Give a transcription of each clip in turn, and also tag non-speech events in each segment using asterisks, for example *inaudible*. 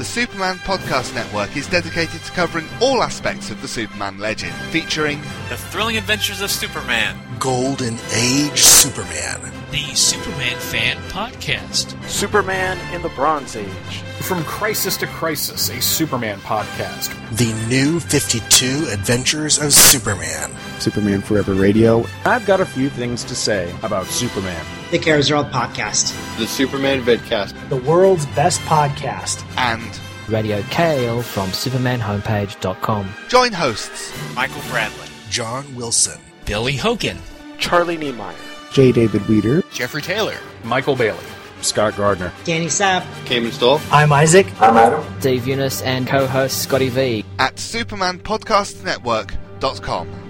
The Superman Podcast Network is dedicated to covering all aspects of the Superman legend, featuring The Thrilling Adventures of Superman, Golden Age Superman. the Superman Fan Podcast. Superman in the Bronze Age. From Crisis to Crisis, a Superman podcast. The New 52 Adventures of Superman. Superman Forever Radio. I've got a few things to say about Superman. The Cares World Podcast. The Superman Vidcast. The world's best podcast. and Radio Kale from SupermanHomepage.com. join hosts Michael Bradley, John Wilson. Billy Hogan. Charlie Niemeyer. J. David Weter. Jeffrey Taylor, Michael Bailey. Scott Gardner. Danny Sapp. Cayman Stoll. I'm Isaac. I'm Adam. Dave Eunice and co-host Scotty V. at supermanpodcastnetwork.com.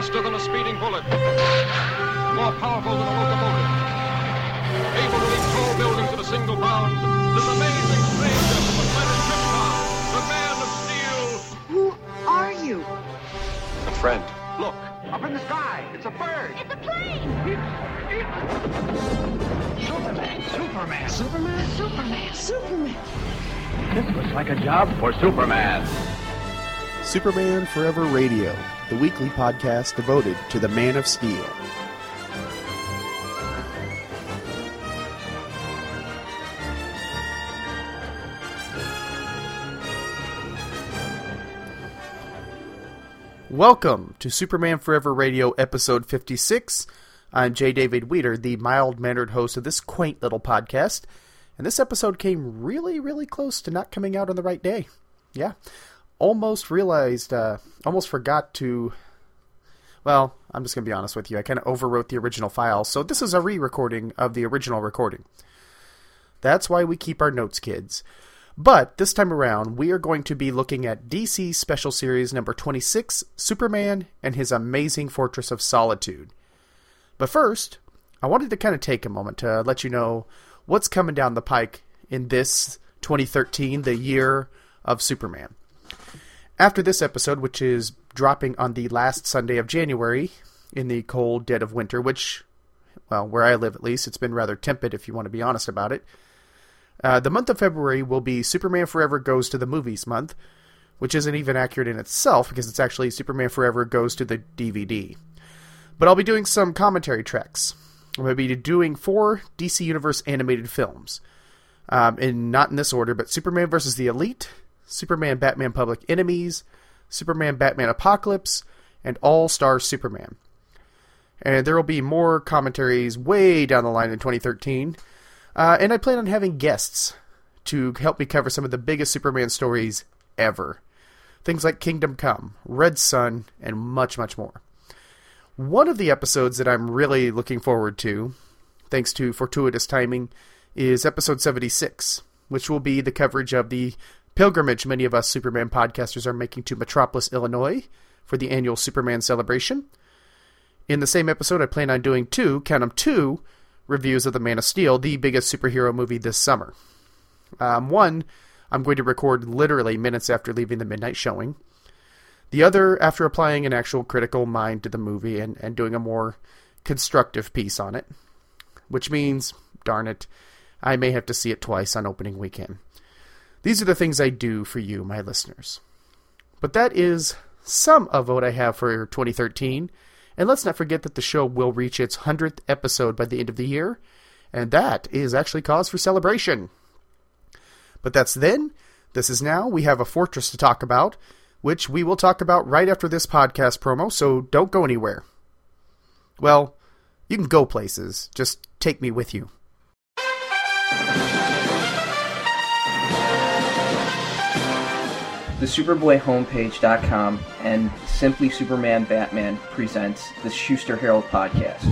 Faster than a speeding bullet. More powerful than a locomotive. Able to leap tall buildings at a single bound. This amazing stranger from the planet Krypton. The Man of Steel. Who are you? A friend. Look, up in the sky. It's a bird. It's a plane! Superman. Superman. Superman, Superman, Superman. This looks like a job for Superman. Superman Forever Radio, the weekly podcast devoted to the Man of Steel. Welcome to Superman Forever Radio, episode 56. I'm J. David Weter, the mild mannered host of this quaint little podcast, and this episode came really, really close to not coming out on the right day. Yeah. Almost realized, uh, almost forgot to. Well, I'm just going to be honest with you. I kind of overwrote the original file, so this is a re recording of the original recording. That's why we keep our notes, kids. But this time around, we are going to be looking at DC Special Series number 26 Superman and His Amazing Fortress of Solitude. But first, I wanted to kind of take a moment to let you know what's coming down the pike in this 2013, the year of Superman. After this episode, which is dropping on the last Sunday of January in the cold dead of winter, which, well, where I live at least, it's been rather tepid if you want to be honest about it. Uh, the month of February will be Superman Forever Goes to the Movies month, which isn't even accurate in itself because it's actually Superman Forever Goes to the DVD. But I'll be doing some commentary tracks. I'm going to be doing four DC Universe animated films. Um, in not in this order, but Superman vs. the Elite, Superman Batman Public Enemies, Superman Batman Apocalypse, and All Star Superman. And there will be more commentaries way down the line in 2013. Uh, and I plan on having guests to help me cover some of the biggest Superman stories ever. Things like Kingdom Come, Red Sun, and much, much more. One of the episodes that I'm really looking forward to, thanks to fortuitous timing, is episode 76, which will be the coverage of the pilgrimage many of us Superman podcasters are making to Metropolis, Illinois for the annual Superman celebration. In the same episode, I plan on doing two, count 'em two, reviews of The Man of Steel, the biggest superhero movie this summer. Um, one, I'm going to record literally minutes after leaving the midnight showing. The other, after applying an actual critical mind to the movie and, and doing a more constructive piece on it. Which means, darn it, I may have to see it twice on opening weekend. These are the things I do for you, my listeners. But that is some of what I have for 2013. And let's not forget that the show will reach its 100th episode by the end of the year, and that is actually cause for celebration. But that's then. This is now. We have a fortress to talk about, which we will talk about right after this podcast promo, so don't go anywhere. Well, you can go places, just take me with you. The SuperboyHomepage.com and Simply Superman Batman presents the Shuster Herald podcast.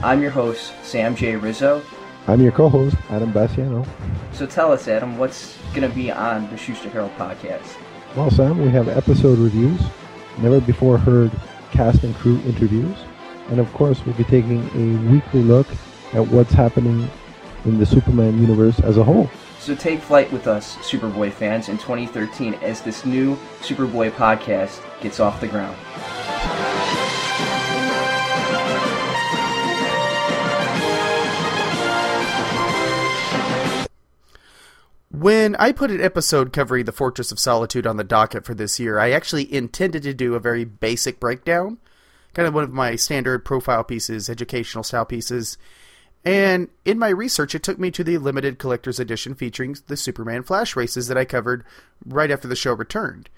I'm your host, Sam J. Rizzo, I'm your co-host, Adam Bassiano. So tell us, Adam, what's going to be on the Shuster Herald podcast? Well, Sam, we have episode reviews, never before heard cast and crew interviews, and of course, we'll be taking a weekly look at what's happening in the Superman universe as a whole. So take flight with us, Superboy fans, in 2013 as this new Superboy podcast gets off the ground. When I put an episode covering the Fortress of Solitude on the docket for this year, I actually intended to do a very basic breakdown, kind of one of my standard profile pieces, educational style pieces. And in my research, it took me to the limited collector's edition featuring the Superman Flash races that I covered right after the show returned.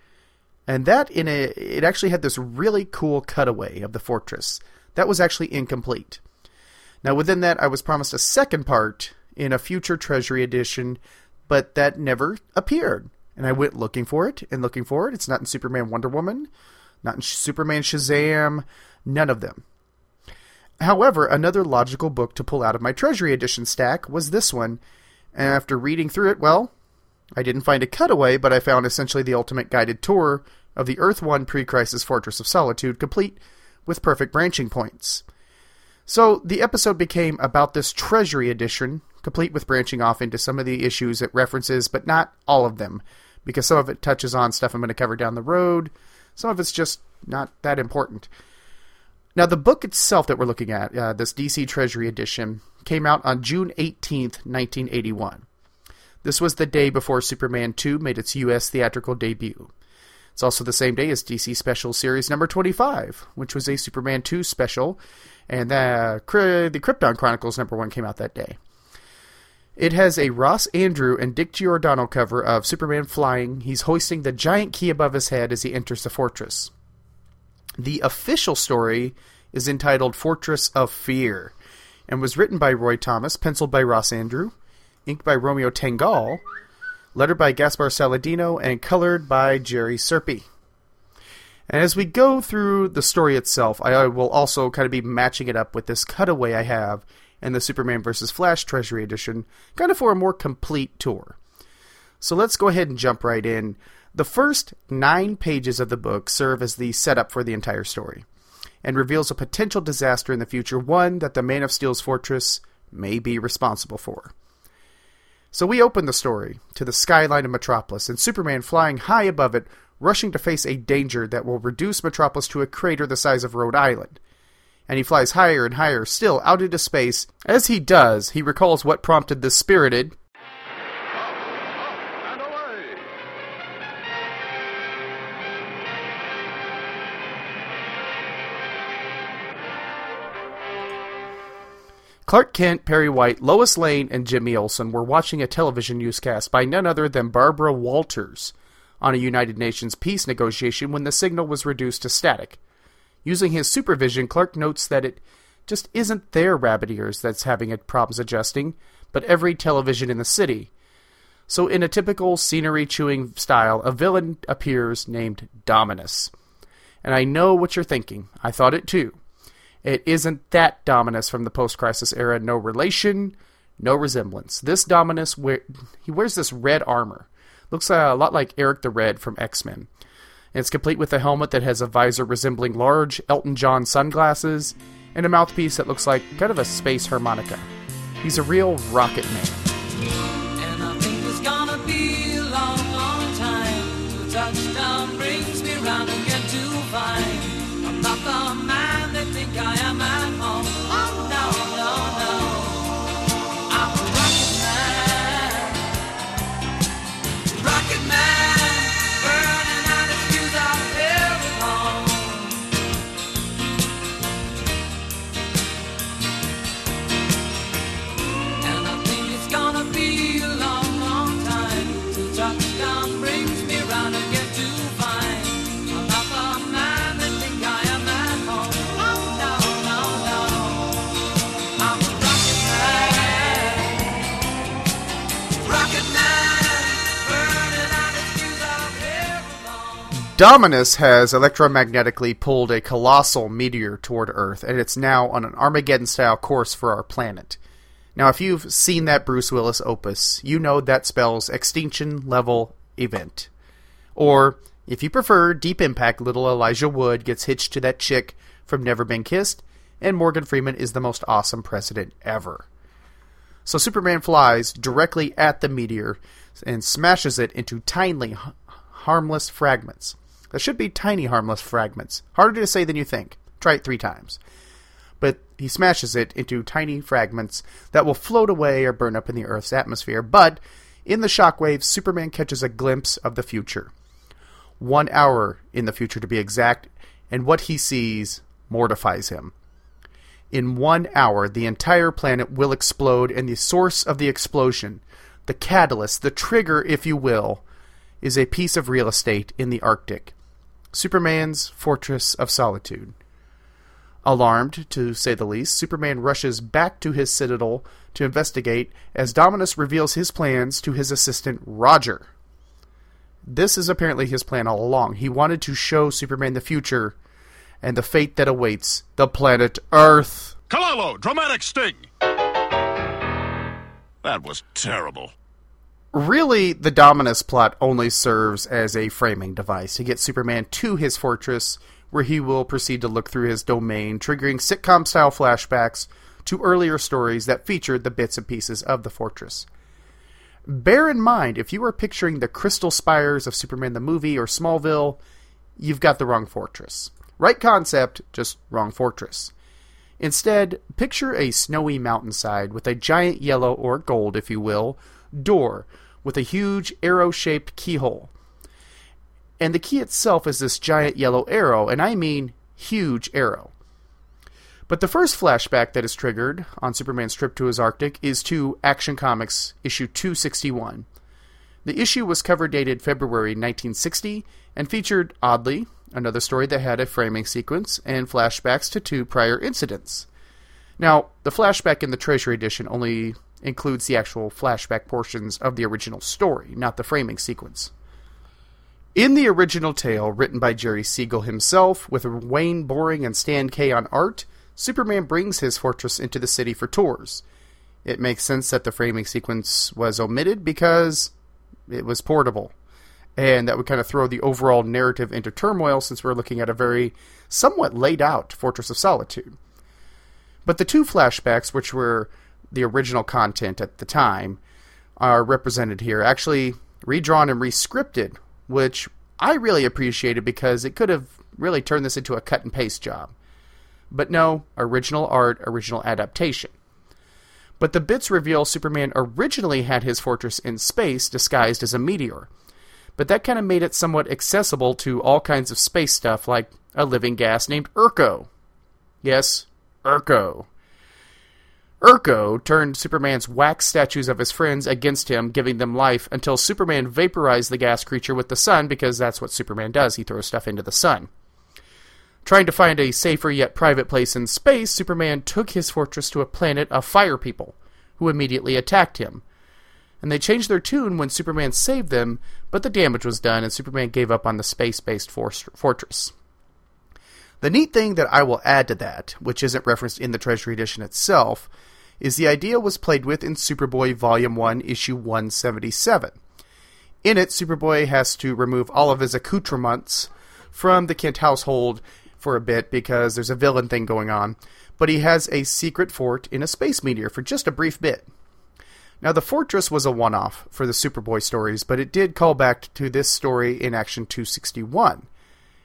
And that in a it actually had this really cool cutaway of the fortress. That was actually incomplete. Now within that I was promised a second part in a future Treasury edition but that never appeared. And I went looking for it and looking for it. It's not in Superman Wonder Woman, not in Superman Shazam, none of them. However, another logical book to pull out of my Treasury Edition stack was this one, and after reading through it, well, I didn't find a cutaway, but I found essentially the ultimate guided tour of the Earth 1 pre crisis Fortress of Solitude, complete with perfect branching points. So the episode became about this Treasury Edition, complete with branching off into some of the issues it references, but not all of them, because some of it touches on stuff I'm going to cover down the road. Some of it's just not that important. Now, the book itself that we're looking at, uh, this DC Treasury edition, came out on June 18th, 1981. This was the day before Superman 2 made its U.S. theatrical debut. It's also the same day as DC Special Series number 25, which was a Superman 2 special, and the, the Krypton Chronicles number 1 came out that day. It has a Ross Andru and Dick Giordano cover of Superman flying. He's hoisting the giant key above his head as he enters the fortress. The official story is entitled Fortress of Fear and was written by Roy Thomas, penciled by Ross Andru, inked by Romeo Tanghal, lettered by Gaspar Saladino, and colored by Jerry Serpe. And as we go through the story itself, I will also kind of be matching it up with this cutaway I have in the Superman vs. Flash Treasury Edition, kind of for a more complete tour. So let's go ahead and jump right in. The first nine pages of the book serve as the setup for the entire story, and reveals a potential disaster in the future, one that the Man of Steel's fortress may be responsible for. So we open the story to the skyline of Metropolis, and Superman flying high above it, rushing to face a danger that will reduce Metropolis to a crater the size of Rhode Island. And he flies higher and higher, still out into space. As he does, he recalls what prompted the spirited, Clark Kent, Perry White, Lois Lane, and Jimmy Olsen were watching a television newscast by none other than Barbara Walters on a United Nations peace negotiation when the signal was reduced to static. Using his supervision, Clark notes that it just isn't their rabbit ears that's having problems adjusting, but every television in the city. So, in a typical scenery chewing style, a villain appears named Dominus. And I know what you're thinking. I thought it too. It isn't that Dominus from the post-crisis era. No relation, no resemblance. This Dominus, wear, he wears this red armor. Looks uh, a lot like Eric the Red from X-Men. It's complete with a helmet that has a visor resembling large Elton John sunglasses and a mouthpiece that looks like kind of a space harmonica. He's a real rocket man. touchdown brings me round again Dominus has electromagnetically pulled a colossal meteor toward Earth, and it's now on an Armageddon style course for our planet. Now, if you've seen that Bruce Willis opus, you know that spells extinction level event. Or, if you prefer, Deep Impact, little Elijah Wood gets hitched to that chick from Never Been Kissed, and Morgan Freeman is the most awesome president ever. So Superman flies directly at the meteor and smashes it into tiny, harmless fragments. That should be tiny, harmless fragments. Harder to say than you think. Try it three times. But he smashes it into tiny fragments that will float away or burn up in the Earth's atmosphere. But in the shockwaves, Superman catches a glimpse of the future. One hour in the future, to be exact, and what he sees mortifies him. In one hour, the entire planet will explode, and the source of the explosion, the catalyst, the trigger, if you will, is a piece of real estate in the Arctic. Superman's Fortress of Solitude. Alarmed, to say the least, Superman rushes back to his citadel to investigate as Dominus reveals his plans to his assistant Roger. This is apparently his plan all along. He wanted to show Superman the future and the fate that awaits the planet Earth. Kalalo, dramatic sting! That was terrible. Really, the Dominus plot only serves as a framing device to get Superman to his fortress, where he will proceed to look through his domain, triggering sitcom style flashbacks to earlier stories that featured the bits and pieces of the fortress. Bear in mind, if you are picturing the crystal spires of Superman the movie or Smallville, you've got the wrong fortress. Right concept, just wrong fortress. Instead, picture a snowy mountainside with a giant yellow, or gold if you will, door with a huge arrow shaped keyhole. And the key itself is this giant yellow arrow, and I mean huge arrow. But the first flashback that is triggered on Superman's trip to his Arctic is to Action Comics issue 261. The issue was cover dated February 1960 and featured, oddly, another story that had a framing sequence and flashbacks to two prior incidents. Now, the flashback in the Treasury edition only includes the actual flashback portions of the original story, not the framing sequence. In the original tale, written by Jerry Siegel himself, with Wayne Boring and Stan Kaye on art, Superman brings his fortress into the city for tours. It makes sense that the framing sequence was omitted because it was portable. And that would kind of throw the overall narrative into turmoil since we're looking at a very somewhat laid out Fortress of Solitude. But the two flashbacks, which were the original content at the time, are represented here. Actually, redrawn and rescripted, which I really appreciated because it could have really turned this into a cut and paste job. But no, original art, original adaptation. But the bits reveal Superman originally had his fortress in space disguised as a meteor. But that kind of made it somewhat accessible to all kinds of space stuff like a living gas named Urko. Yes, Urko. Urko turned Superman's wax statues of his friends against him, giving them life until Superman vaporized the gas creature with the sun because that's what Superman does. He throws stuff into the sun. Trying to find a safer yet private place in space, Superman took his fortress to a planet of fire people, who immediately attacked him. And they changed their tune when Superman saved them, but the damage was done and Superman gave up on the space based fortress. The neat thing that I will add to that, which isn't referenced in the Treasury Edition itself, is the idea was played with in Superboy Volume 1, Issue 177. In it, Superboy has to remove all of his accoutrements from the Kent household for a bit because there's a villain thing going on, but he has a secret fort in a space meteor for just a brief bit. Now, the fortress was a one off for the Superboy stories, but it did call back to this story in Action 261.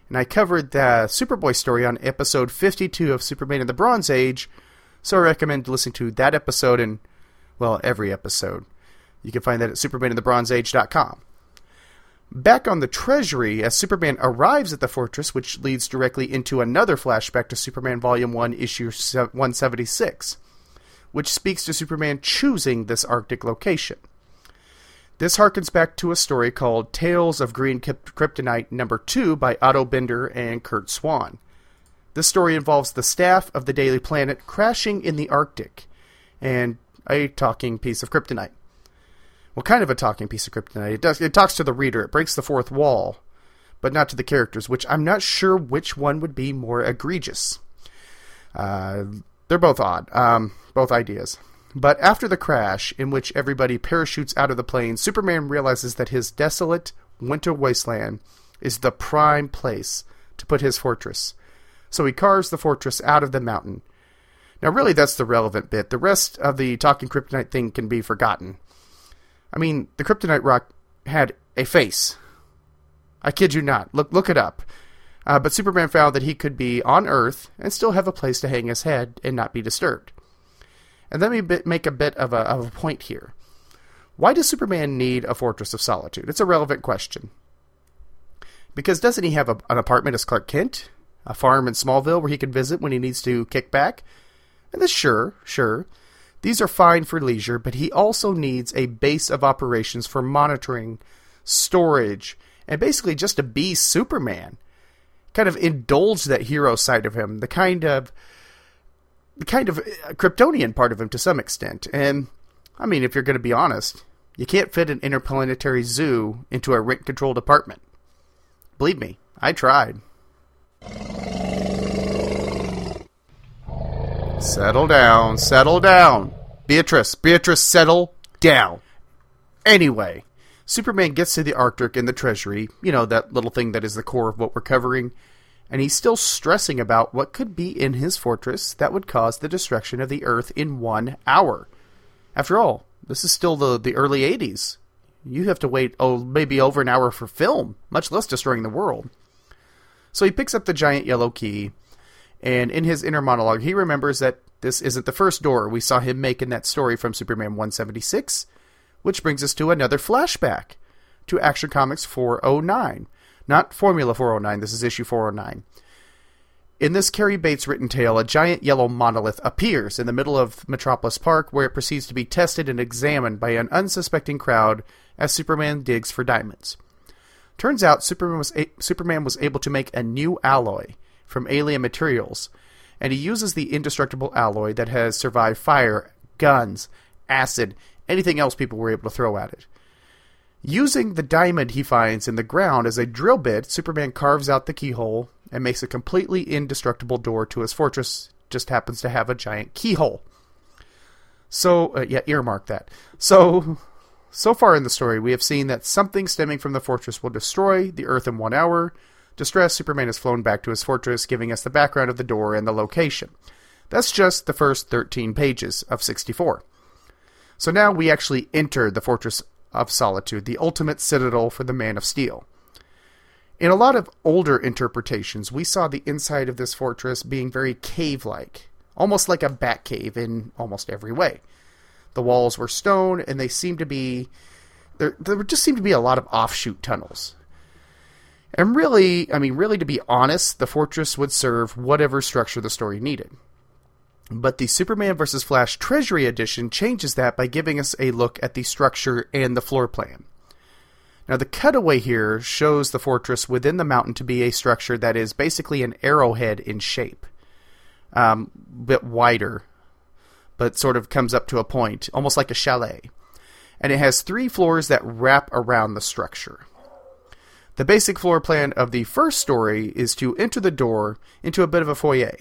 And I covered the Superboy story on episode 52 of Superman in the Bronze Age, so I recommend listening to that episode and, well, every episode. You can find that at supermaninthebronzeage.com. Back on the Treasury, as Superman arrives at the fortress, which leads directly into another flashback to Superman Volume 1, Issue 176, which speaks to Superman choosing this Arctic location. This harkens back to a story called Tales of Green Kryptonite number 2 by Otto Binder and Curt Swan. This story involves the staff of the Daily Planet crashing in the Arctic and a talking piece of kryptonite. Well, kind of a talking piece of kryptonite. It does it talks to the reader. It breaks the fourth wall, but not to the characters, which I'm not sure which one would be more egregious. Uh, they're both odd, um, both ideas. But after the crash, in which everybody parachutes out of the plane, Superman realizes that his desolate winter wasteland is the prime place to put his fortress. So he carves the fortress out of the mountain. Now, really, that's the relevant bit. The rest of the talking kryptonite thing can be forgotten. I mean, the kryptonite rock had a face. I kid you not. Look, look it up. Uh, but Superman found that he could be on Earth and still have a place to hang his head and not be disturbed. And let me make a bit of a, of a point here. Why does Superman need a fortress of solitude? It's a relevant question. Because doesn't he have a, an apartment as Clark Kent? A farm in Smallville where he can visit when he needs to kick back? And this, sure, sure. These are fine for leisure, but he also needs a base of operations for monitoring, storage, and basically just to be Superman. Kind of indulge that hero side of him, the kind of the kind of uh, Kryptonian part of him to some extent. And I mean, if you're going to be honest, you can't fit an interplanetary zoo into a rent controlled apartment. Believe me, I tried. Settle down, settle down. Beatrice, Beatrice, settle down. Anyway, Superman gets to the Arctic and the Treasury, you know, that little thing that is the core of what we're covering, and he's still stressing about what could be in his fortress that would cause the destruction of the Earth in one hour. After all, this is still the, the early 80s. You have to wait, oh, maybe over an hour for film, much less destroying the world. So he picks up the giant yellow key, and in his inner monologue, he remembers that this isn't the first door we saw him make in that story from Superman 176, which brings us to another flashback to Action Comics 409. Not Formula 409, this is issue 409. In this Cary Bates written tale, a giant yellow monolith appears in the middle of Metropolis Park, where it proceeds to be tested and examined by an unsuspecting crowd as Superman digs for diamonds. Turns out Superman was, a- Superman was able to make a new alloy from alien materials, and he uses the indestructible alloy that has survived fire, guns, acid, anything else people were able to throw at it. Using the diamond he finds in the ground as a drill bit, Superman carves out the keyhole and makes a completely indestructible door to his fortress. Just happens to have a giant keyhole. So, uh, yeah, earmark that. So, so far in the story, we have seen that something stemming from the fortress will destroy the Earth in one hour. Distressed, Superman is flown back to his fortress, giving us the background of the door and the location. That's just the first 13 pages of 64. So now we actually enter the Fortress of Solitude, the ultimate citadel for the Man of Steel. In a lot of older interpretations, we saw the inside of this fortress being very cave like, almost like a bat cave in almost every way. The walls were stone, and they seemed to be. There, there just seemed to be a lot of offshoot tunnels. And really, I mean, really, to be honest, the fortress would serve whatever structure the story needed. But the Superman vs. Flash Treasury Edition changes that by giving us a look at the structure and the floor plan. Now, the cutaway here shows the fortress within the mountain to be a structure that is basically an arrowhead in shape, um, a bit wider, but sort of comes up to a point, almost like a chalet. And it has three floors that wrap around the structure. The basic floor plan of the first story is to enter the door into a bit of a foyer,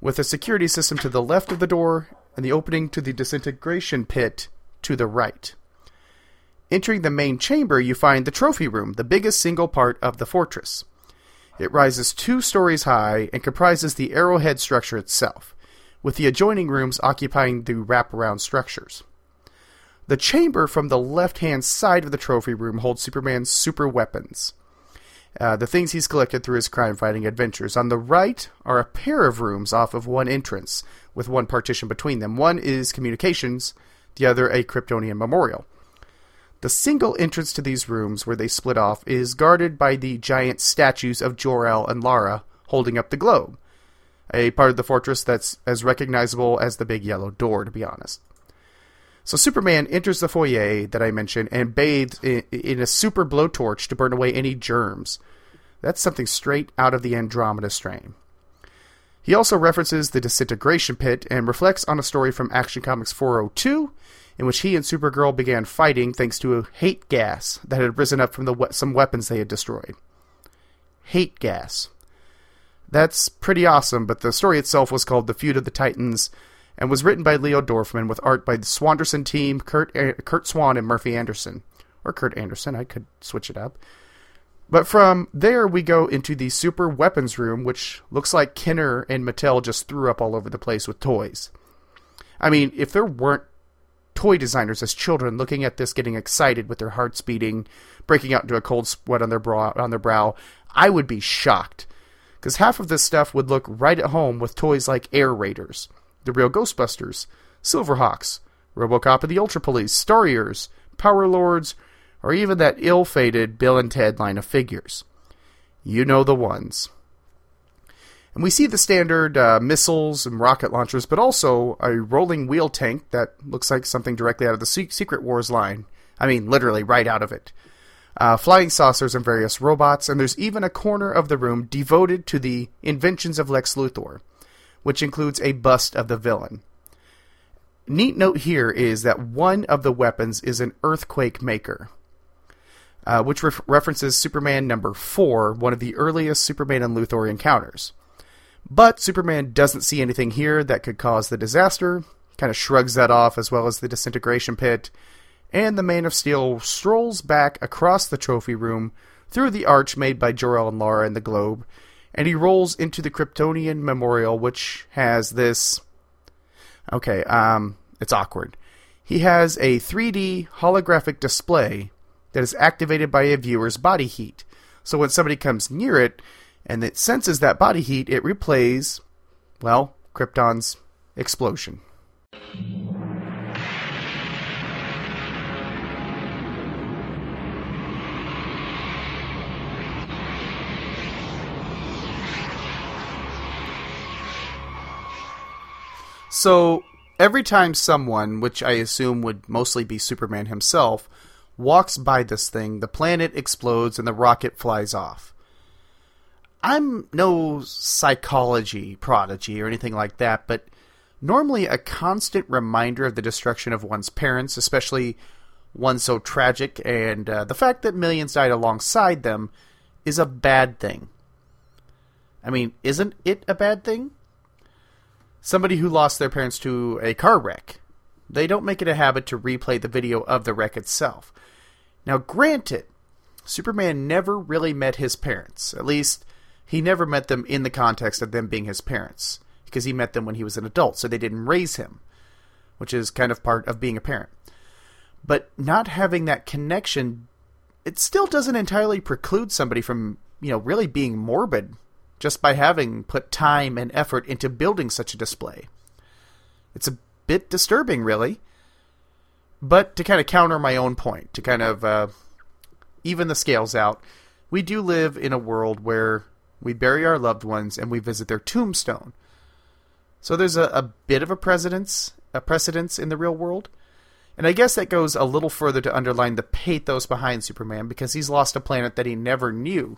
with a security system to the left of the door and the opening to the disintegration pit to the right. Entering the main chamber, you find the trophy room, the biggest single part of the fortress. It rises two stories high and comprises the arrowhead structure itself, with the adjoining rooms occupying the wraparound structures. The chamber from the left hand side of the trophy room holds Superman's super weapons. Uh, the things he's collected through his crime fighting adventures. On the right are a pair of rooms off of one entrance, with one partition between them. One is communications, the other a Kryptonian memorial. The single entrance to these rooms, where they split off, is guarded by the giant statues of Jor-El and Lara holding up the globe, a part of the fortress that's as recognizable as the big yellow door, to be honest. So Superman enters the foyer that I mentioned and bathes in, in, a super blowtorch to burn away any germs. That's something straight out of the Andromeda strain. He also references the disintegration pit and reflects on a story from Action Comics 402 in which he and Supergirl began fighting thanks to a hate gas that had risen up from the we- some weapons they had destroyed. Hate gas. That's pretty awesome, but the story itself was called The Feud of the Titans and was written by Leo Dorfman with art by the Swanderson team, Curt, uh, Curt Swan and Murphy Anderson. Or Kurt Anderson, I could switch it up. But from there, we go into the super weapons room, which looks like Kenner and Mattel just threw up all over the place with toys. I mean, if there weren't toy designers as children looking at this, getting excited with their hearts beating, breaking out into a cold sweat on their brow, on their brow, I would be shocked. Because half of this stuff would look right at home with toys like Air Raiders, the real Ghostbusters, Silverhawks, Robocop and the Ultra Police, Starriors, Power Lords, or even that ill fated Bill and Ted line of figures. You know the ones. And we see the standard uh, missiles and rocket launchers, but also a rolling wheel tank that looks like something directly out of the Secret Wars line. I mean, literally right out of it. Uh, flying saucers and various robots, and there's even a corner of the room devoted to the inventions of Lex Luthor, which includes a bust of the villain. Neat note here is that one of the weapons is an earthquake maker, uh, which ref- references Superman number 4, one of the earliest Superman and Luthor encounters. But Superman doesn't see anything here that could cause the disaster, kind of shrugs that off as well as the disintegration pit, and the Man of Steel strolls back across the trophy room through the arch made by Jor-El and Lara in the globe, and he rolls into the Kryptonian Memorial, which has this. Okay, um, it's awkward. He has a 3D holographic display that is activated by a viewer's body heat. So when somebody comes near it, and it senses that body heat, it replays, well, Krypton's explosion. So, every time someone, which I assume would mostly be Superman himself, walks by this thing, the planet explodes and the rocket flies off. I'm no psychology prodigy or anything like that, but normally a constant reminder of the destruction of one's parents, especially one so tragic, and uh, the fact that millions died alongside them, is a bad thing. I mean, isn't it a bad thing? Somebody who lost their parents to a car wreck, they don't make it a habit to replay the video of the wreck itself. Now, granted, Superman never really met his parents, at least he never met them in the context of them being his parents because he met them when he was an adult, so they didn't raise him, which is kind of part of being a parent. But not having that connection, it still doesn't entirely preclude somebody from, you know, really being morbid just by having put time and effort into building such a display. It's a bit disturbing, really. But to kind of counter my own point, to kind of uh, even the scales out, we do live in a world where we bury our loved ones, and we visit their tombstone. So there's a, a bit of a precedence, a precedence in the real world. And I guess that goes a little further to underline the pathos behind Superman because he's lost a planet that he never knew.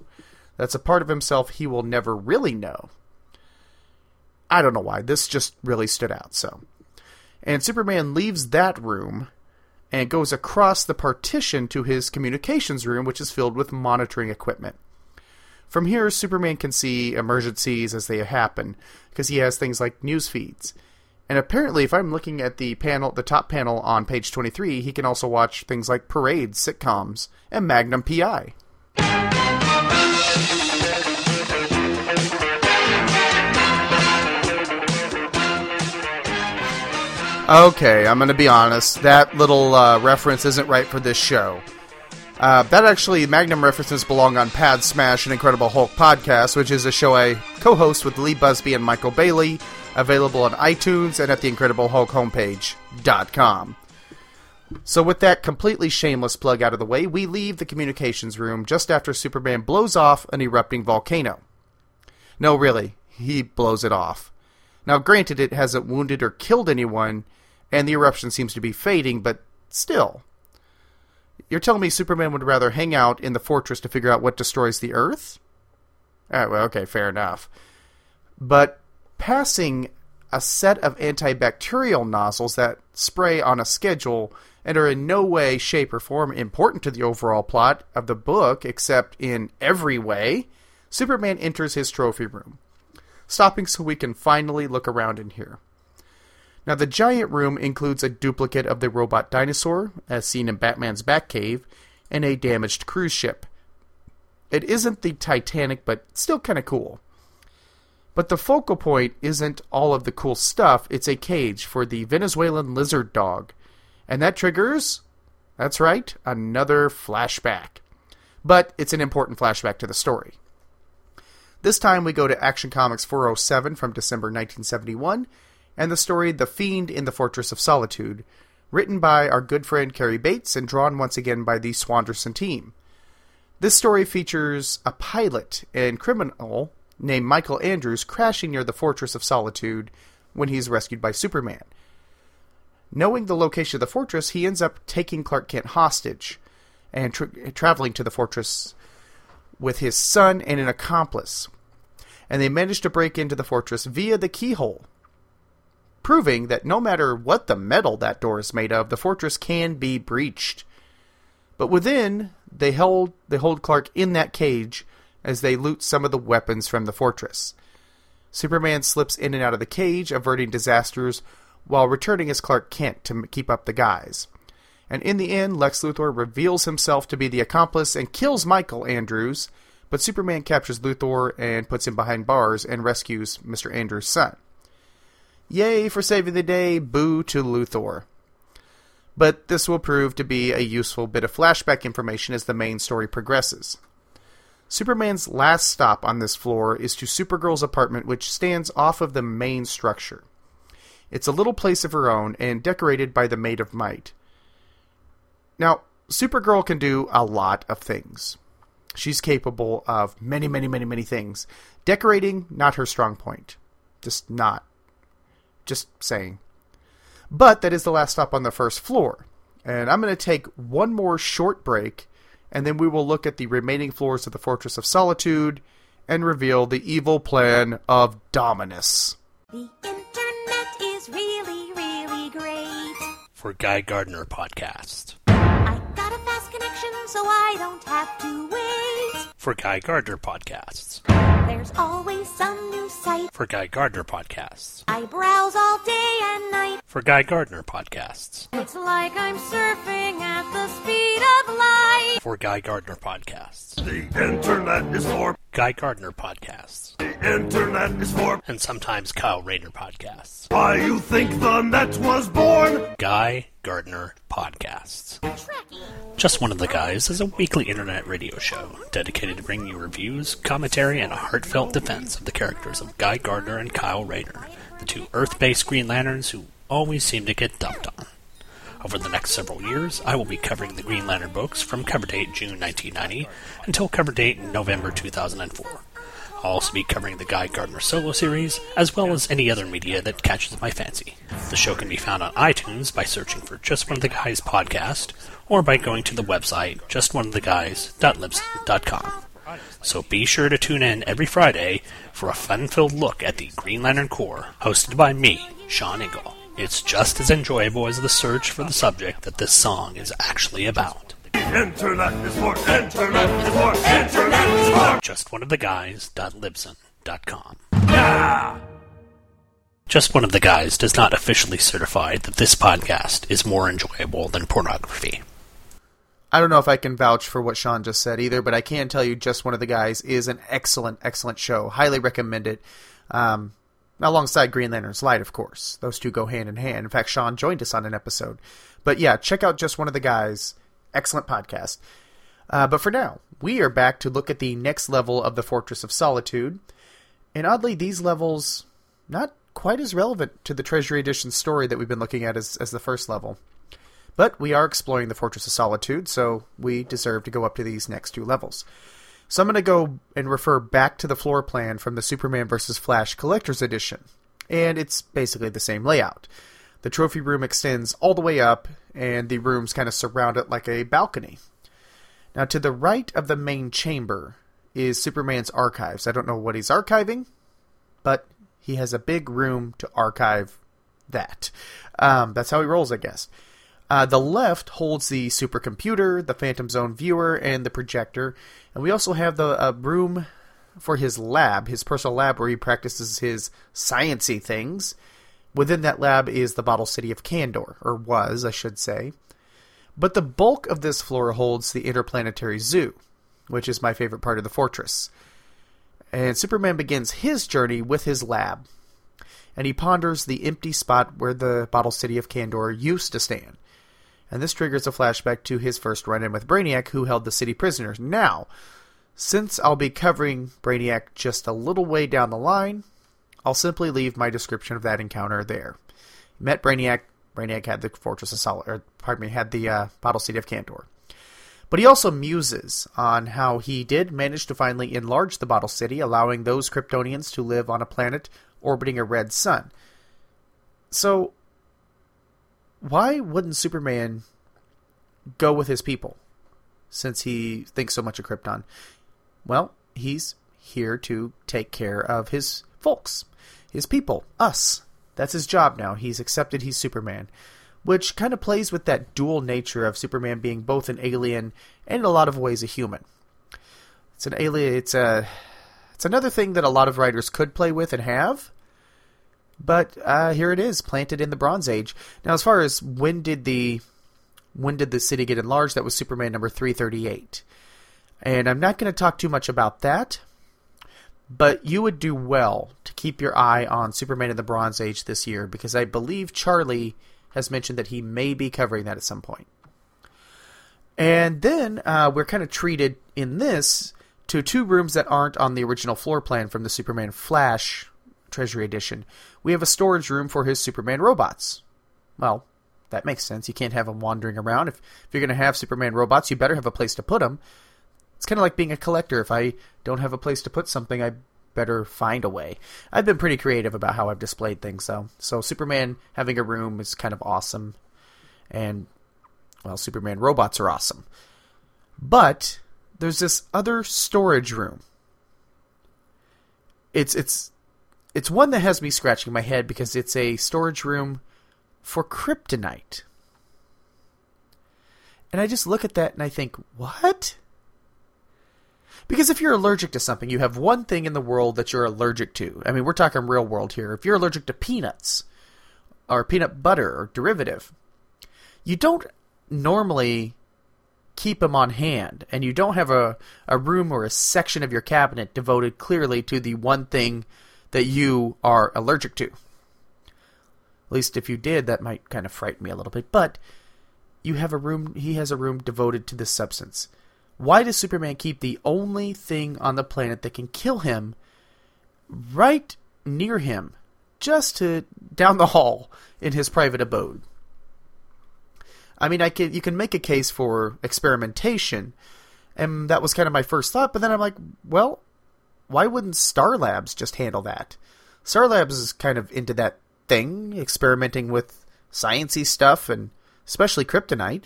That's a part of himself he will never really know. I don't know why. This just really stood out, so. And Superman leaves that room and goes across the partition to his communications room, which is filled with monitoring equipment. From here, Superman can see emergencies as they happen because he has things like news feeds. And apparently, if I'm looking at the panel, the top panel on page 23, he can also watch things like parades, sitcoms, and Magnum PI. Okay, I'm going to be honest. That little uh, reference isn't right for this show. Uh, that actually, Magnum references belong on Pad Smash, and Incredible Hulk podcast, which is a show I co host with Lee Busby and Michael Bailey, available on iTunes and at the Incredible Hulk homepage.com. So, with that completely shameless plug out of the way, we leave the communications room just after Superman blows off an erupting volcano. No, really, he blows it off. Now, granted, it hasn't wounded or killed anyone, and the eruption seems to be fading, but still. You're telling me Superman would rather hang out in the fortress to figure out what destroys the Earth? Ah, well, okay, fair enough. But passing a set of antibacterial nozzles that spray on a schedule and are in no way, shape, or form important to the overall plot of the book, except in every way, Superman enters his trophy room, stopping so we can finally look around in here. Now, the giant room includes a duplicate of the robot dinosaur, as seen in Batman's Batcave, and a damaged cruise ship. It isn't the Titanic, but still kind of cool. But the focal point isn't all of the cool stuff, it's a cage for the Venezuelan lizard dog. And that triggers, that's right, another flashback. But it's an important flashback to the story. This time we go to Action Comics 407 from December 1971 and the story The Fiend in the Fortress of Solitude, written by our good friend Cary Bates and drawn once again by the Swanderson team. This story features a pilot and criminal named Michael Andrews crashing near the Fortress of Solitude when he's rescued by Superman. Knowing the location of the fortress, he ends up taking Clark Kent hostage and tra- traveling to the fortress with his son and an accomplice. And they manage to break into the fortress via the keyhole, proving that no matter what the metal that door is made of, the fortress can be breached. But within, they hold they hold Clark in that cage as they loot some of the weapons from the fortress. Superman slips in and out of the cage, averting disasters while returning as Clark Kent to keep up the guise. And in the end, Lex Luthor reveals himself to be the accomplice and kills Michael Andrews, but Superman captures Luthor and puts him behind bars and rescues Mr. Andrews' son. Yay for saving the day, boo to Luthor. But this will prove to be a useful bit of flashback information as the main story progresses. Superman's last stop on this floor is to Supergirl's apartment, which stands off of the main structure. It's a little place of her own and decorated by the Maid of Might. Now, Supergirl can do a lot of things. She's capable of many, many, many, many things. Decorating, not her strong point. Just not. Just saying. But that is the last stop on the first floor. And I'm going to take one more short break, and then we will look at the remaining floors of the Fortress of Solitude and reveal the evil plan of Dominus. The internet is really, really great. For Guy Gardner Podcast. I got a fast connection, so I don't have to wait. For Guy Gardner Podcasts. There's always some new site. For Guy Gardner Podcasts. I browse all day and night. For Guy Gardner Podcasts. It's like I'm surfing at the speed of light. For Guy Gardner Podcasts. The internet is for Guy Gardner Podcasts. The internet is for And sometimes Kyle Rayner Podcasts. Why you think the net was born? Guy Gardner Podcasts. Just One of the Guys is a weekly internet radio show dedicated to bring you reviews, commentary, and a heartfelt defense of the characters of Guy Gardner and Kyle Rayner, the two Earth based Green Lanterns who always seem to get dumped on. Over the next several years, I will be covering the Green Lantern books from cover date June 1990 until cover date November 2004. I'll also be covering the Guy Gardner solo series, as well as any other media that catches my fancy. The show can be found on iTunes by searching for Just One of the Guys podcast, or by going to the website justoneoftheguys.libsyn.com. So be sure to tune in every Friday for a fun-filled look at the Green Lantern Corps, hosted by me, Sean Ingle. It's just as enjoyable as the search for the subject that this song is actually about. Internet is for internet is for internet is for Just one of the guys.libsyn.com. Yeah! Just one of the guys does not officially certify that this podcast is more enjoyable than pornography. I don't know if I can vouch for what Sean just said either, but I can tell you just one of the guys is an excellent, excellent show. Highly recommend it. Um, alongside Green Lantern's Light, of course. Those two go hand in hand. In fact, Sean joined us on an episode. But yeah, check out just one of the guys. Excellent podcast. Uh, but for now, we are back to look at the next level of the Fortress of Solitude. And oddly, these levels not quite as relevant to the Treasury Edition story that we've been looking at as, as the first level. But we are exploring the Fortress of Solitude, so we deserve to go up to these next two levels. So I'm going to go and refer back to the floor plan from the Superman vs. Flash Collector's Edition. And it's basically the same layout. The trophy room extends all the way up, and the rooms kind of surround it like a balcony. Now, to the right of the main chamber is Superman's archives. I don't know what he's archiving, but he has a big room to archive that. Um, that's how he rolls, I guess. Uh, the left holds the supercomputer, the Phantom Zone viewer, and the projector. And we also have the uh, room for his lab, his personal lab, where he practices his sciency things. Within that lab is the bottle city of Kandor, or was, I should say. But the bulk of this floor holds the interplanetary zoo, which is my favorite part of the fortress. And Superman begins his journey with his lab, and he ponders the empty spot where the bottle city of Kandor used to stand. And this triggers a flashback to his first run in with Brainiac, who held the city prisoners. Now, since I'll be covering Brainiac just a little way down the line, I'll simply leave my description of that encounter there. Met Brainiac. Brainiac had the Fortress of Solid, or pardon me, had the uh, Bottle City of Kandor. But he also muses on how he did manage to finally enlarge the Bottle City, allowing those Kryptonians to live on a planet orbiting a red sun. So, why wouldn't Superman go with his people, since he thinks so much of Krypton? Well, he's here to take care of his folks, his people, us. That's his job now. He's accepted he's Superman, which kind of plays with that dual nature of Superman being both an alien and in a lot of ways a human. It's an alien. It's a. It's another thing that a lot of writers could play with and have. But uh, here it is, planted in the Bronze Age. Now, as far as when did the when did the city get enlarged? That was Superman number three thirty eight, and I'm not going to talk too much about that. But you would do well to keep your eye on Superman in the Bronze Age this year because I believe Charlie has mentioned that he may be covering that at some point. And then uh, we're kind of treated in this to two rooms that aren't on the original floor plan from the Superman Flash Treasury Edition. We have a storage room for his Superman robots. Well, that makes sense. You can't have them wandering around. If, if you're going to have Superman robots, you better have a place to put them. It's kind of like being a collector. If I don't have a place to put something, I better find a way. I've been pretty creative about how I've displayed things, though. So Superman having a room is kind of awesome, and well, Superman robots are awesome. But there's this other storage room. It's it's it's one that has me scratching my head because it's a storage room for kryptonite. And I just look at that and I think, what? Because if you're allergic to something, you have one thing in the world that you're allergic to. I mean, we're talking real world here. If you're allergic to peanuts or peanut butter or derivative, you don't normally keep them on hand, and you don't have a, a room or a section of your cabinet devoted clearly to the one thing that you are allergic to. At least if you did, that might kind of frighten me a little bit. But you have a room, he has a room devoted to this substance. Why does Superman keep the only thing on the planet that can kill him right near him, just to down the hall in his private abode? I mean, I can you can make a case for experimentation, and that was kind of my first thought. But then I'm like, well, why wouldn't Star Labs just handle that? Star Labs is kind of into that thing, experimenting with sciency stuff and especially kryptonite.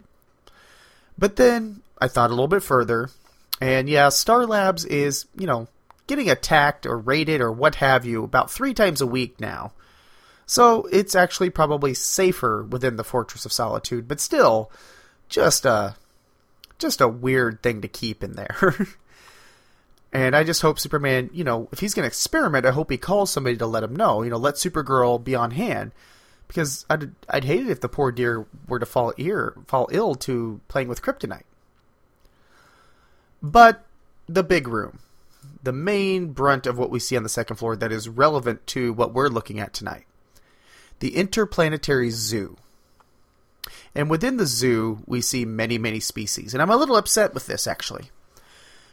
But then I thought a little bit further, and yeah, Star Labs is, you know, getting attacked or raided or what have you about three times a week now. So it's actually probably safer within the Fortress of Solitude, but still, just a just a weird thing to keep in there. *laughs* and I just hope Superman, you know, if he's going to experiment, I hope he calls somebody to let him know. You know, let Supergirl be on hand because I'd I'd hate it if the poor dear were to fall ear fall ill to playing with kryptonite. But the big room, the main brunt of what we see on the second floor that is relevant to what we're looking at tonight, the interplanetary zoo. And within the zoo, we see many, many species. And I'm a little upset with this, actually.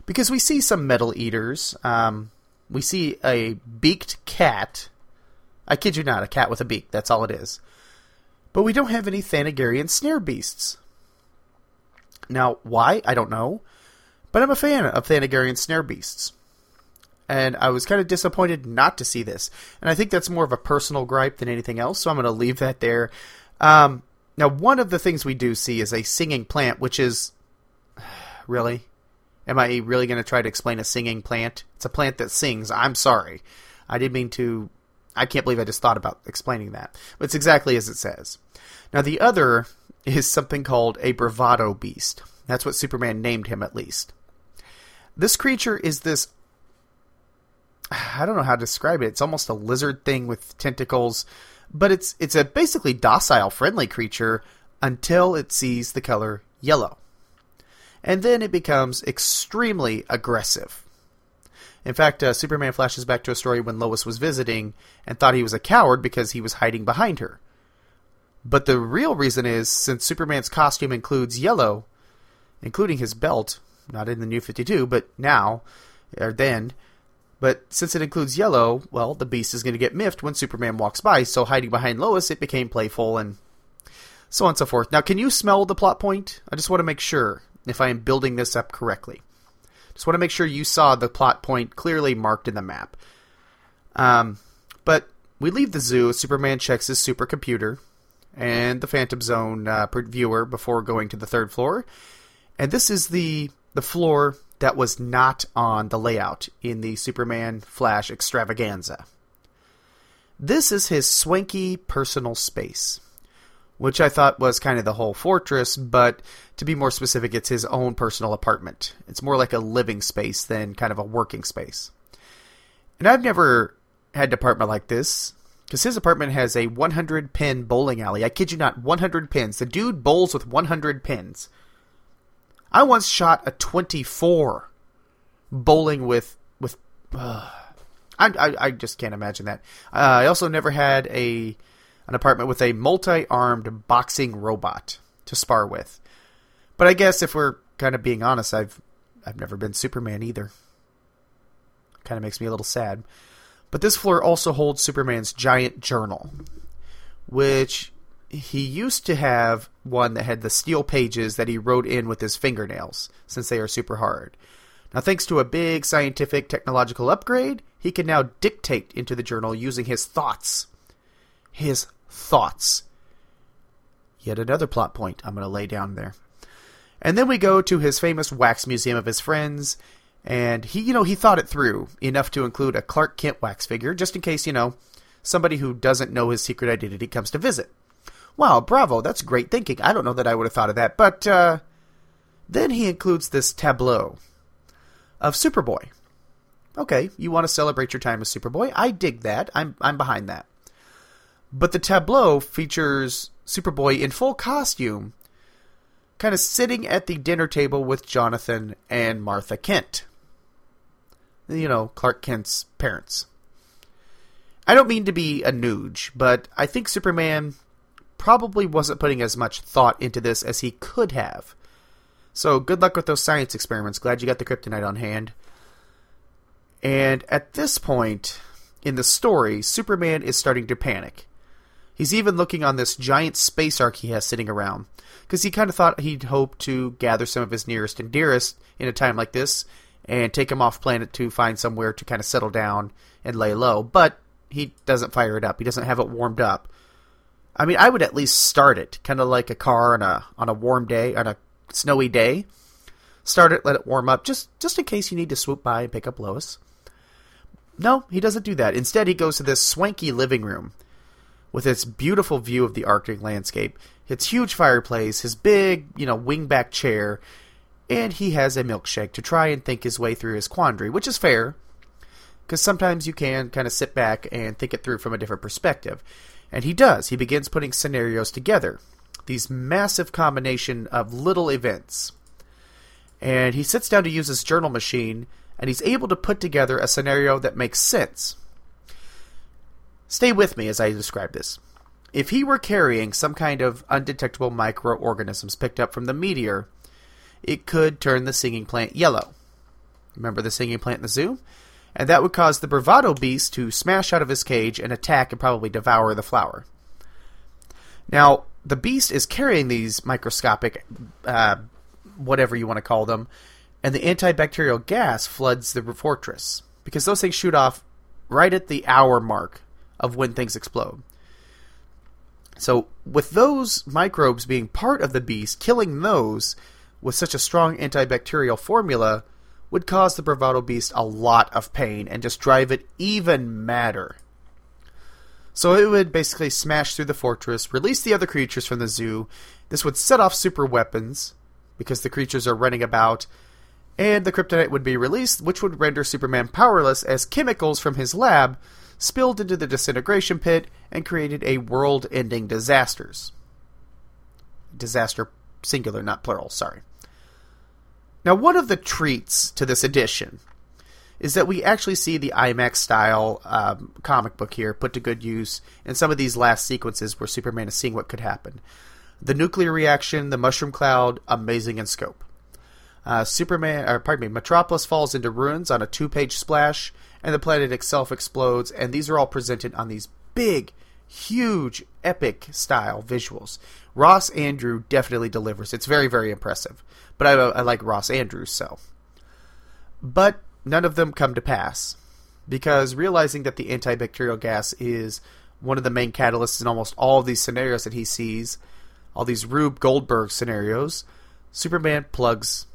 Because we see some metal eaters. Um, we see a beaked cat. I kid you not, a cat with a beak. That's all it is. But we don't have any Thanagarian snare beasts. Now, why? I don't know. But I'm a fan of Thanagarian snare beasts. And I was kind of disappointed not to see this. And I think that's more of a personal gripe than anything else, so I'm going to leave that there. Um, now, one of the things we do see is a singing plant, which is. *sighs* Really? Am I really going to try to explain a singing plant? It's a plant that sings. I'm sorry. I didn't mean to. I can't believe I just thought about explaining that. But it's exactly as it says. Now, the other is something called a bravado beast. That's what Superman named him, at least. This creature is this. I don't know how to describe it. It's almost a lizard thing with tentacles, but it's it's a basically docile, friendly creature until it sees the color yellow. And then it becomes extremely aggressive. In fact, uh, Superman flashes back to a story when Lois was visiting and thought he was a coward because he was hiding behind her. But the real reason is since Superman's costume includes yellow, including his belt, not in the new 52, but now, or then, but since it includes yellow, well, the beast is going to get miffed when Superman walks by, so hiding behind Lois, it became playful and so on and so forth. Now, can you smell the plot point? I just want to make sure if I am building this up correctly. Just want to make sure you saw the plot point clearly marked in the map. Um, but we leave the zoo. Superman checks his supercomputer and the Phantom Zone uh, viewer before going to the third floor. And this is the the floor that was not on the layout in the Superman Flash extravaganza. This is his swanky personal space, which I thought was kind of the whole fortress, but to be more specific, it's his own personal apartment. It's more like a living space than kind of a working space. And I've never had an apartment like this because his apartment has a 100 pin bowling alley. I kid you not, 100 pins. The dude bowls with 100 pins. I once shot a 24 bowling with with. Uh, *sighs* I, I, I just can't imagine that. Uh, I also never had a an apartment with a multi-armed boxing robot to spar with. But I guess if we're kind of being honest, I've I've never been Superman either. Kind of makes me a little sad. But this floor also holds Superman's giant journal, which he used to have one that had the steel pages that he wrote in with his fingernails, since they are super hard. Now, thanks to a big scientific technological upgrade, he can now dictate into the journal using his thoughts. His thoughts. Yet another plot point I'm going to lay down there. And then we go to his famous wax museum of his friends, and he, you know, he thought it through enough to include a Clark Kent wax figure, just in case, you know, somebody who doesn't know his secret identity comes to visit. Wow, bravo, that's great thinking. I don't know that I would have thought of that. But uh, then he includes this tableau of Superboy. Okay, you want to celebrate your time as Superboy? I dig that. I'm I'm behind that. But the tableau features Superboy in full costume, kind of sitting at the dinner table with Jonathan and Martha Kent. You know, Clark Kent's parents. I don't mean to be a nooge, but I think Superman probably wasn't putting as much thought into this as he could have. So good luck with those science experiments. Glad you got the kryptonite on hand. And at this point in the story, Superman is starting to panic. He's even looking on this giant space ark he has sitting around, because he kind of thought he'd hope to gather some of his nearest and dearest in a time like this and take them off planet to find somewhere to kind of settle down and lay low. But he doesn't fire it up. He doesn't have it warmed up. I mean, I would at least start it, kind of like a car on a on a warm day, on a snowy day. Start it, let it warm up, just just in case you need to swoop by and pick up Lois. No, he doesn't do that. Instead, he goes to this swanky living room with its beautiful view of the Arctic landscape, its huge fireplace, his big, you know, wingback chair, and he has a milkshake to try and think his way through his quandary, which is fair, because sometimes you can kind of sit back and think it through from a different perspective. And he does. He begins putting scenarios together, these massive combination of little events. And he sits down to use his journal machine, and he's able to put together a scenario that makes sense. Stay with me as I describe this. If he were carrying some kind of undetectable microorganisms picked up from the meteor, it could turn the singing plant yellow. Remember the singing plant in the zoo? And that would cause the bravado beast to smash out of his cage and attack and probably devour the flower. Now, the beast is carrying these microscopic, uh, whatever you want to call them, and the antibacterial gas floods the fortress because those things shoot off right at the hour mark of when things explode. So, with those microbes being part of the beast, killing those with such a strong antibacterial formula would cause the bravado beast a lot of pain and just drive it even madder. So it would basically smash through the fortress, release the other creatures from the zoo. This would set off super weapons because the creatures are running about, and the kryptonite would be released, which would render Superman powerless as chemicals from his lab spilled into the disintegration pit and created a world ending disasters. Disaster singular, not plural, sorry. Now, one of the treats to this edition is that we actually see the IMAX style um, comic book here put to good use in some of these last sequences where Superman is seeing what could happen. The nuclear reaction, the mushroom cloud, amazing in scope. Uh, Superman, or pardon me, Metropolis falls into ruins on a two-page splash, and the planet itself explodes. And these are all presented on these big, huge, epic style visuals. Ross Andru definitely delivers. It's very, very impressive. But I, I like Ross Andru's, so. But none of them come to pass because realizing that the antibacterial gas is one of the main catalysts in almost all of these scenarios that he sees, all these Rube Goldberg scenarios, Superman plugs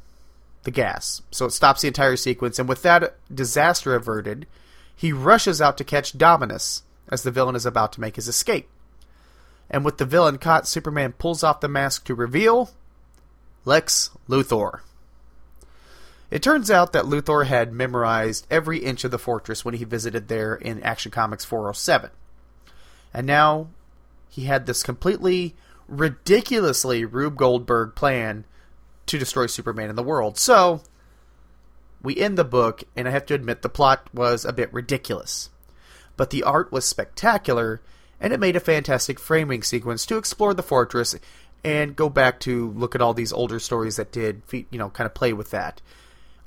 the gas. So it stops the entire sequence, and with that disaster averted, he rushes out to catch Dominus as the villain is about to make his escape. And with the villain caught, Superman pulls off the mask to reveal Lex Luthor. It turns out that Luthor had memorized every inch of the fortress when he visited there in Action Comics 407. And now he had this completely ridiculously Rube Goldberg plan to destroy Superman in the world. So, we end the book, and I have to admit the plot was a bit ridiculous. But the art was spectacular, and it made a fantastic framing sequence to explore the fortress and go back to look at all these older stories that did, you know, kind of play with that.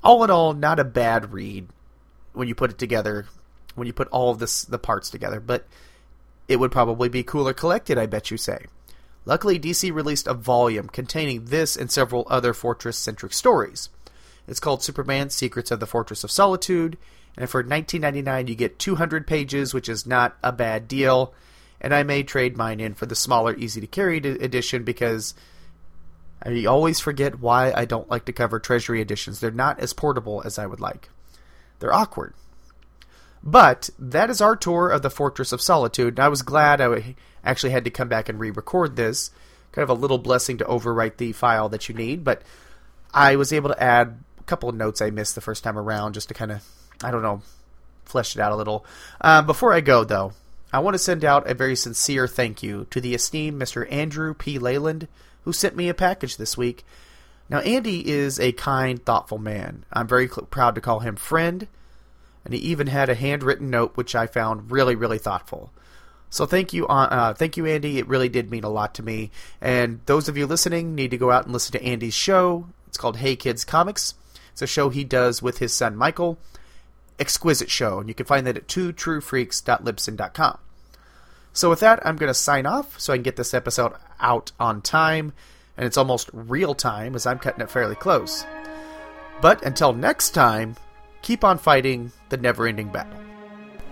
All in all, not a bad read when you put it together, when you put all of this the parts together, but it would probably be cooler collected, I bet you say. Luckily, DC released a volume containing this and several other fortress centric stories. It's called Superman Secrets of the Fortress of Solitude, and for $19.99 you get 200 pages, which is not a bad deal. And I may trade mine in for the smaller, easy to carry edition because I always forget why I don't like to cover Treasury editions. They're not as portable as I would like, they're awkward. But that is our tour of the Fortress of Solitude. And I was glad I actually had to come back and re record this. Kind of a little blessing to overwrite the file that you need. But I was able to add a couple of notes I missed the first time around just to kind of, I don't know, flesh it out a little. Uh, before I go, though, I want to send out a very sincere thank you to the esteemed Mr. Andrew P. Leyland, who sent me a package this week. Now, Andy is a kind, thoughtful man. I'm very cl- proud to call him friend and he even had a handwritten note which I found really really thoughtful. So thank you, uh, uh, thank you, Andy. It really did mean a lot to me. And those of you listening need to go out and listen to Andy's show. It's called Hey Kids Comics. It's a show he does with his son Michael. Exquisite show, and you can find that at twotruefreaks.libsyn.com. So with that, I'm going to sign off so I can get this episode out on time, and it's almost real time as I'm cutting it fairly close. But until next time, keep on fighting the never ending battle.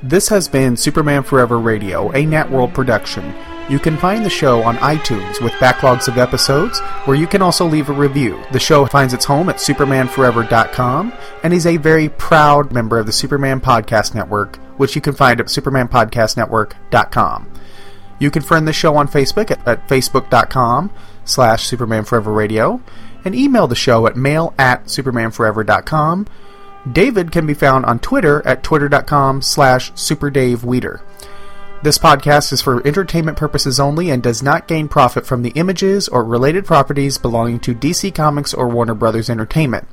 This has been Superman Forever Radio, a Networld production. You can find the show on iTunes with backlogs of episodes, where you can also leave a review. The show finds its home at supermanforever.com and is a very proud member of the Superman Podcast Network, which you can find at supermanpodcastnetwork.com. You can friend the show on Facebook at, at facebook.com slash supermanforeverradio and email the show at mail at supermanforever.com David can be found on Twitter at twitter.com slash superdaveweter. This podcast is for entertainment purposes only and does not gain profit from the images or related properties belonging to DC Comics or Warner Brothers Entertainment.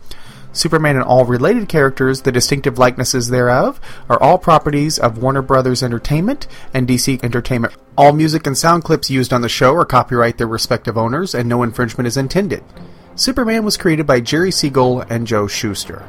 Superman and all related characters, the distinctive likenesses thereof, are all properties of Warner Brothers Entertainment and DC Entertainment. All music and sound clips used on the show are copyright their respective owners and no infringement is intended. Superman was created by Jerry Siegel and Joe Shuster.